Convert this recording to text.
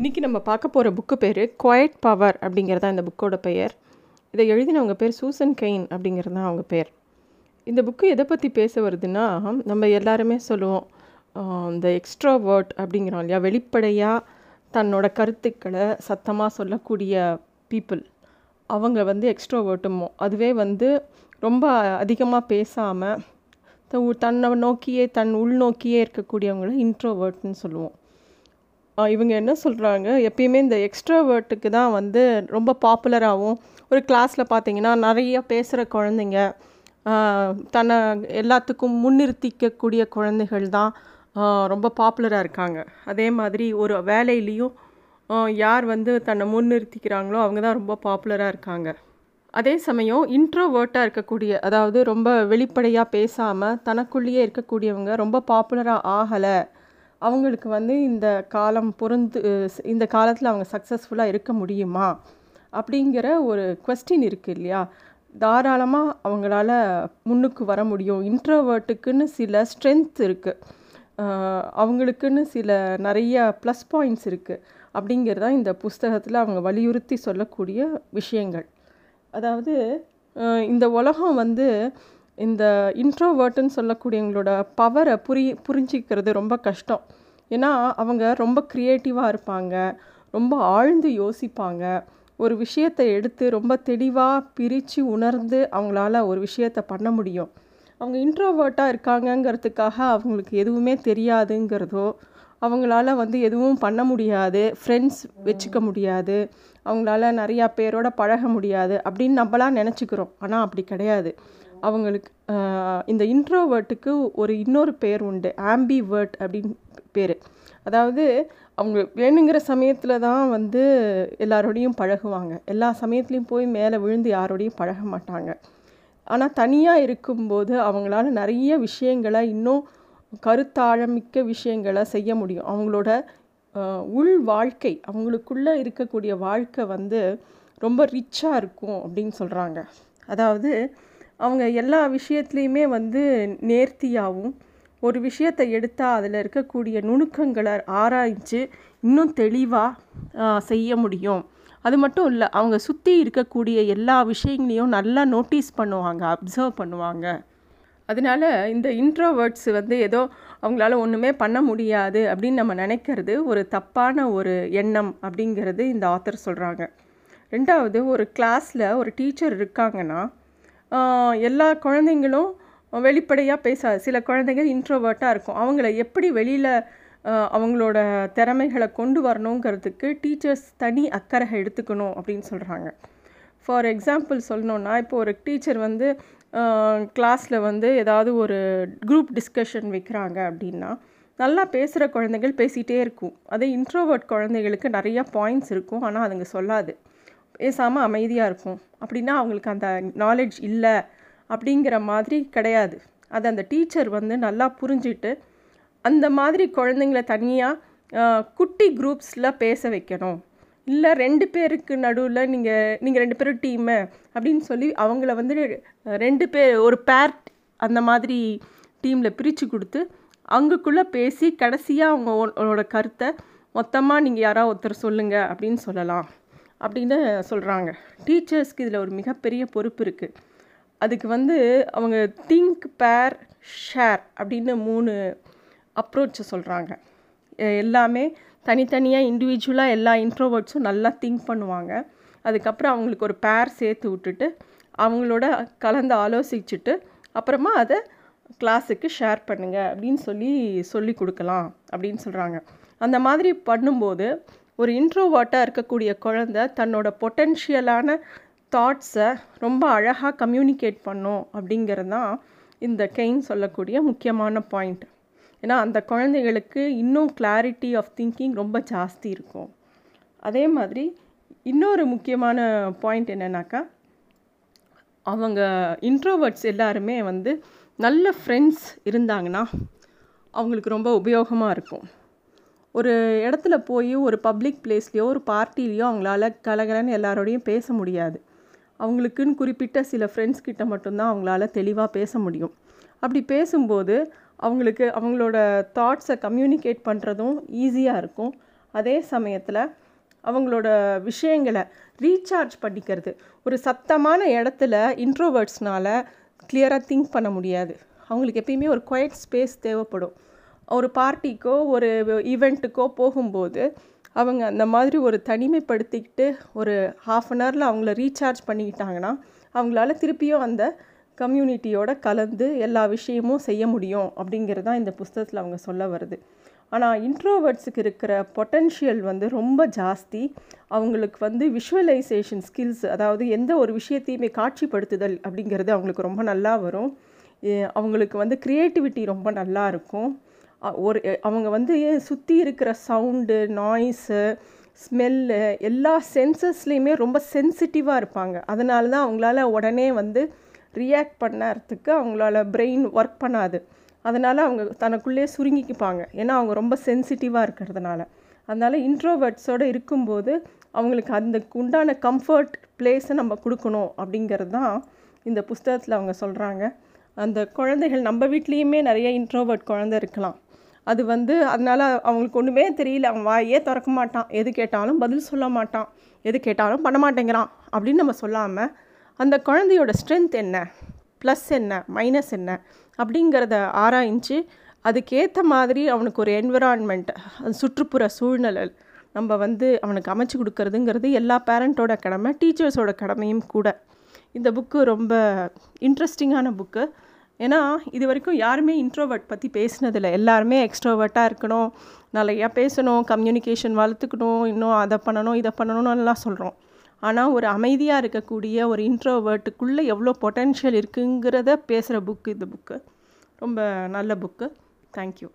இன்றைக்கி நம்ம பார்க்க போகிற புக்கு பேர் குவைட் பவர் அப்படிங்கிறது தான் இந்த புக்கோட பெயர். இதை எழுதினவங்க பேர் சூசன் கெயின் அப்படிங்கிறது தான் அவங்க பேர். இந்த புக்கு எதை பற்றி பேச வருதுன்னா நம்ம எல்லாருமே சொல்லுவோம் இந்த எக்ஸ்ட்ரா வேர்ட் அப்படிங்கிறோம் இல்லையா? வெளிப்படையாக தன்னோட கருத்துக்களை சத்தமாக சொல்லக்கூடிய பீப்புள் அவங்க வந்து எக்ஸ்ட்ரா வேர்ட்டுமோ அதுவே வந்து ரொம்ப அதிகமாக பேசாமல் தன்னை நோக்கியே தன் உள்நோக்கியே இருக்கக்கூடியவங்கள இன்ட்ரோவேர்ட்னு சொல்லுவோம். இவங்க என்ன சொல்கிறாங்க எப்பயுமே இந்த எக்ஸ்ட்ராவேர்ட்டுக்கு தான் வந்து ரொம்ப பாப்புலராகவும் ஒரு கிளாஸில் பார்த்தீங்கன்னா நிறைய பேசுகிற குழந்தைங்க தன்னை எல்லாத்துக்கும் முன்னிறுத்திக்கக்கூடிய குழந்தைகள் தான் ரொம்ப பாப்புலராக இருக்காங்க. அதே மாதிரி ஒரு வேலையிலையும் யார் வந்து தன்னை முன்னிறுத்திக்கிறாங்களோ அவங்க தான் ரொம்ப பாப்புலராக இருக்காங்க. அதே சமயம் இன்ட்ரோவேர்ட்டாக இருக்கக்கூடிய அதாவது ரொம்ப வெளிப்படையாக பேசாமல் தனக்குள்ளேயே இருக்கக்கூடியவங்க ரொம்ப பாப்புலராக ஆகலை. அவங்களுக்கு வந்து இந்த காலம் பொருந்து இந்த காலத்தில் அவங்க சக்ஸஸ்ஃபுல்லாக இருக்க முடியுமா? அப்படிங்கிற ஒரு கொஸ்டின் இருக்குது இல்லையா? தாராளமாக அவங்களால முன்னுக்கு வர முடியும். இன்ட்ரோவர்ட்டுக்குன்னு சில ஸ்ட்ரென்த் இருக்குது அவங்களுக்குன்னு சில நிறைய ப்ளஸ் பாயிண்ட்ஸ் இருக்குது அப்படிங்கிறது தான் இந்த புஸ்தகத்தில் அவங்க வலியுறுத்தி சொல்லக்கூடிய விஷயங்கள். அதாவது இந்த உலகம் வந்து இந்த இன்ட்ரோவேர்ட்டுன்னு சொல்லக்கூடியவங்களோட பவரை புரி புரிஞ்சிக்கிறது ரொம்ப கஷ்டம். ஏன்னா அவங்க ரொம்ப க்ரியேட்டிவாக இருப்பாங்க ரொம்ப ஆழ்ந்து யோசிப்பாங்க. ஒரு விஷயத்தை எடுத்து ரொம்ப தெளிவாக பிரித்து உணர்ந்து அவங்களால ஒரு விஷயத்தை பண்ண முடியும். அவங்க இன்ட்ரோவேர்ட்டாக இருக்காங்கங்கிறதுக்காக அவங்களுக்கு எதுவுமே தெரியாதுங்கிறதோ அவங்களால வந்து எதுவும் பண்ண முடியாது ஃப்ரெண்ட்ஸ் வச்சுக்க முடியாது அவங்களால நிறையா பேரோட பழக முடியாது அப்படின்னு நம்மளாம் நினச்சிக்கிறோம். ஆனால் அப்படி கிடையாது. அவங்களுக்கு இந்த இன்ட்ரோவேர்ட்டுக்கு ஒரு இன்னொரு பேர் உண்டு. ஆம்பிவேர்ட் அப்படின்னு பேர். அதாவது அவங்க வேணுங்கிற சமயத்தில் தான் வந்து எல்லாரோடையும் பழகுவாங்க. எல்லா சமயத்துலேயும் போய் மேலே விழுந்து யாரோடையும் பழக மாட்டாங்க. ஆனால் தனியாக இருக்கும்போது அவங்களால நிறைய விஷயங்களை இன்னும் கருத்தாழமிக்க விஷயங்களை செய்ய முடியும். அவங்களோட உள் வாழ்க்கை அவங்களுக்குள்ளே இருக்கக்கூடிய வாழ்க்கை வந்து ரொம்ப ரிச்சாக இருக்கும் அப்படின்னு சொல்கிறாங்க அதாவது அவங்க எல்லா விஷயத்துலேயுமே வந்து நேர்த்தியாகவும் ஒரு விஷயத்தை எடுத்தால் அதில் இருக்கக்கூடிய நுணுக்கங்களை ஆராய்ஞ்சு இன்னும் தெளிவாக செய்ய முடியும். அது மட்டும் இல்லை அவங்க சுற்றி இருக்கக்கூடிய எல்லா விஷயங்களையும் நல்லா நோட்டீஸ் பண்ணுவாங்க அப்சர்வ் பண்ணுவாங்க. அதனால இந்த இன்ட்ரோவேர்ட்ஸ் வந்து ஏதோ அவங்களால ஒன்றுமே பண்ண முடியாது அப்படின்னு நம்ம நினைக்கிறது ஒரு தப்பான ஒரு எண்ணம் அப்படிங்கிறது இந்த ஆத்தர் சொல்கிறாங்க ரெண்டாவது ஒரு கிளாஸில் ஒரு டீச்சர் இருக்காங்கன்னா எல்லா குழந்தைங்களும் வெளிப்படையாக பேசாது சில குழந்தைங்க இன்ட்ரோவர்ட்டாக இருக்கும். அவங்கள எப்படி வெளியில் அவங்களோட திறமைகளை கொண்டு வரணுங்கிறதுக்கு டீச்சர்ஸ் தனி அக்கறை எடுத்துக்கணும் அப்படின்னு சொல்கிறாங்க ஃபார் எக்ஸாம்பிள் சொல்லணுன்னா இப்போ ஒரு டீச்சர் வந்து கிளாஸில் வந்து ஏதாவது ஒரு குரூப் டிஸ்கஷன் வைக்கிறாங்க அப்படின்னா நல்லா பேசுகிற குழந்தைகள் பேசிகிட்டே இருக்கும். அதே இன்ட்ரோவர்ட் குழந்தைகளுக்கு நிறையா பாயிண்ட்ஸ் இருக்கும். ஆனால் அதுங்க சொல்லாது. பேசாமல் அமைதியாக இருக்கும். அப்படின்னா அவங்களுக்கு அந்த நாலேஜ் இல்லை அப்படிங்கிற மாதிரி கிடையாது. அது அந்த டீச்சர் வந்து நல்லா புரிஞ்சுட்டு அந்த மாதிரி குழந்தைங்கள தனியாக குட்டி குரூப்ஸில் பேச வைக்கணும். இல்லை ரெண்டு பேருக்கு நடுவில் நீங்கள் நீங்கள் ரெண்டு பேரும் டீமு அப்படின்னு சொல்லி அவங்கள வந்து ரெண்டு பேர் ஒரு பேர் அந்த மாதிரி டீமில் பிரித்து கொடுத்து அங்கக்குள்ளே பேசி கடைசியாக அவங்க அவங்களோட கருத்தை மொத்தமாக நீங்கள் யாராவது ஒருத்தர் சொல்லுங்கள் அப்படின்னு சொல்லலாம். அப்படின்னு சொல்கிறாங்க டீச்சர்ஸ்க்கு இதில் ஒரு மிகப்பெரிய பொறுப்பு இருக்குது அதுக்கு வந்து அவங்க திங்க் பேர் ஷேர் அப்படின்னு மூணு அப்ரோச்சை சொல்கிறாங்க எல்லாமே தனித்தனியாக இண்டிவிஜுவலாக எல்லா இன்ட்ரோவர்ட்ஸும் நல்லா திங்க் பண்ணுவாங்க. அதுக்கப்புறம் அவங்களுக்கு ஒரு பேர் சேர்த்து விட்டுட்டு அவங்களோட கலந்து ஆலோசிச்சுட்டு அப்புறமா அதை கிளாஸுக்கு ஷேர் பண்ணுங்கள் அப்படின்னு சொல்லி சொல்லி கொடுக்கலாம் அப்படின்னு சொல்கிறாங்க அந்த மாதிரி பண்ணும்போது ஒரு இன்ட்ரோவாட்டாக இருக்கக்கூடிய குழந்த தன்னோட பொட்டென்ஷியலான தாட்ஸை ரொம்ப அழகாக கம்யூனிகேட் பண்ணும் அப்படிங்கிறது தான் இந்த கெயின் சொல்லக்கூடிய முக்கியமான பாயிண்ட் ஏன்னா அந்த குழந்தைகளுக்கு இன்னும் கிளாரிட்டி ஆஃப் திங்கிங் ரொம்ப ஜாஸ்தி இருக்கும். அதே மாதிரி இன்னொரு முக்கியமான பாயிண்ட் என்னென்னாக்கா அவங்க இன்ட்ரோவர்ட்ஸ் எல்லாருமே வந்து நல்ல ஃப்ரெண்ட்ஸ் இருந்தாங்கன்னா அவங்களுக்கு ரொம்ப உபயோகமாக இருக்கும். ஒரு இடத்துல போய் ஒரு பப்ளிக் பிளேஸ்லேயோ ஒரு பார்ட்டிலேயோ அவங்களால கலகலன்னு எல்லாரோடையும் பேச முடியாது. அவங்களுக்குன்னு குறிப்பிட்ட சில ஃப்ரெண்ட்ஸ் கிட்ட மட்டும்தான் அவங்களால தெளிவாக பேச முடியும். அப்படி பேசும்போது அவங்களுக்கு அவங்களோட தாட்ஸை கம்யூனிகேட் பண்ணுறதும் ஈஸியாக இருக்கும். அதே சமயத்தில் அவங்களோட விஷயங்களை ரீசார்ஜ் பண்ணிக்கிறது. ஒரு சத்தமான இடத்துல இன்ட்ரோவர்ட்ஸ்னால் கிளியராக திங்க் பண்ண முடியாது. அவங்களுக்கு எப்பயுமே ஒரு குவைட் ஸ்பேஸ் தேவைப்படும். ஒரு பார்ட்டிக்கோ ஒரு ஈவெண்ட்டுக்கோ போகும்போது அவங்க அந்த மாதிரி ஒரு தனிமைப்படுத்திக்கிட்டு ஒரு ஹாஃப் அன் ஹவரில் அவங்கள ரீசார்ஜ் பண்ணிக்கிட்டாங்கன்னா அவங்களால திருப்பியும் அந்த கம்யூனிட்டியோட கலந்து எல்லா விஷயமும் செய்ய முடியும் அப்படிங்கிறது தான் இந்த புஸ்தகத்தில் அவங்க சொல்ல வருது. ஆனால் இன்ட்ரோவர்ட்ஸுக்கு இருக்கிற பொட்டென்ஷியல் வந்து ரொம்ப ஜாஸ்தி. அவங்களுக்கு வந்து விஷுவலைசேஷன் ஸ்கில்ஸ் அதாவது எந்த ஒரு விஷயத்தையுமே காட்சிப்படுத்துதல் அப்படிங்கிறது அவங்களுக்கு ரொம்ப நல்லா வரும். அவங்களுக்கு வந்து க்ரியேட்டிவிட்டி ரொம்ப நல்லா இருக்கும். ஒரு அவங்க வந்து சுற்றி இருக்கிற சவுண்டு நாய்ஸு ஸ்மெல்லு எல்லா சென்சஸ்லேயுமே ரொம்ப சென்சிட்டிவாக இருப்பாங்க. அதனால தான் அவங்களால உடனே வந்து ரியாக்ட் பண்ணறதுக்கு அவங்களால பிரெயின் ஒர்க் பண்ணாது. அதனால் அவங்க தனக்குள்ளே சுருங்கிக்குப்பாங்க ஏன்னா அவங்க ரொம்ப சென்சிட்டிவாக இருக்கிறதுனால. அதனால் இன்ட்ரோவர்ட்ஸோடு இருக்கும்போது அவங்களுக்கு அந்த உண்டான கம்ஃபர்ட் பிளேஸை நம்ம கொடுக்கணும் அப்படிங்கிறது தான் இந்த புஸ்தகத்தில் அவங்க சொல்கிறாங்க அந்த குழந்தைகள் நம்ம வீட்லேயுமே நிறைய இன்ட்ரோவர்ட் குழந்தை இருக்கலாம். அது வந்து அதனால் அவங்களுக்கு ஒன்றுமே தெரியல. அவன் வாயே திறக்க மாட்டான். எது கேட்டாலும் பதில் சொல்ல மாட்டான். எது கேட்டாலும் பண்ண மாட்டேங்கிறான் அப்படின்னு நம்ம சொல்லாமல் அந்த குழந்தையோட ஸ்ட்ரென்த் என்ன? ப்ளஸ் என்ன? மைனஸ் என்ன? அப்படிங்கிறத ஆராய்ஞ்சு அதுக்கேற்ற மாதிரி அவனுக்கு ஒரு என்விரான்மெண்ட் சுற்றுப்புற சூழ்நிலை நம்ம வந்து அவனுக்கு அமைச்சு கொடுக்கறதுங்கிறது எல்லா பேரண்ட்டோட கடமை டீச்சர்ஸோட கடமையும் கூட. இந்த புக்கு ரொம்ப இன்ட்ரெஸ்டிங்கான புக்கு ஏன்னா இது வரைக்கும் யாருமே இன்ட்ரோவர்ட் பற்றி பேசினதில்ல. எல்லாருமே எக்ஸ்ட்ரோவர்ட்டாக இருக்கணும். நிறையா பேசணும் கம்யூனிகேஷன் வளர்த்துக்கணும் இன்னும் அதை பண்ணணும் இதை பண்ணணும்னு எல்லாம் சொல்கிறோம் ஆனால் ஒரு அமைதியாக இருக்கக்கூடிய ஒரு இன்ட்ரோவர்ட்டுக்குள்ளே எவ்வளோ பொட்டென்ஷியல் இருக்குங்கிறத பேசுகிற புக்கு இந்த புக்கு ரொம்ப நல்ல புக்கு தேங்க்யூ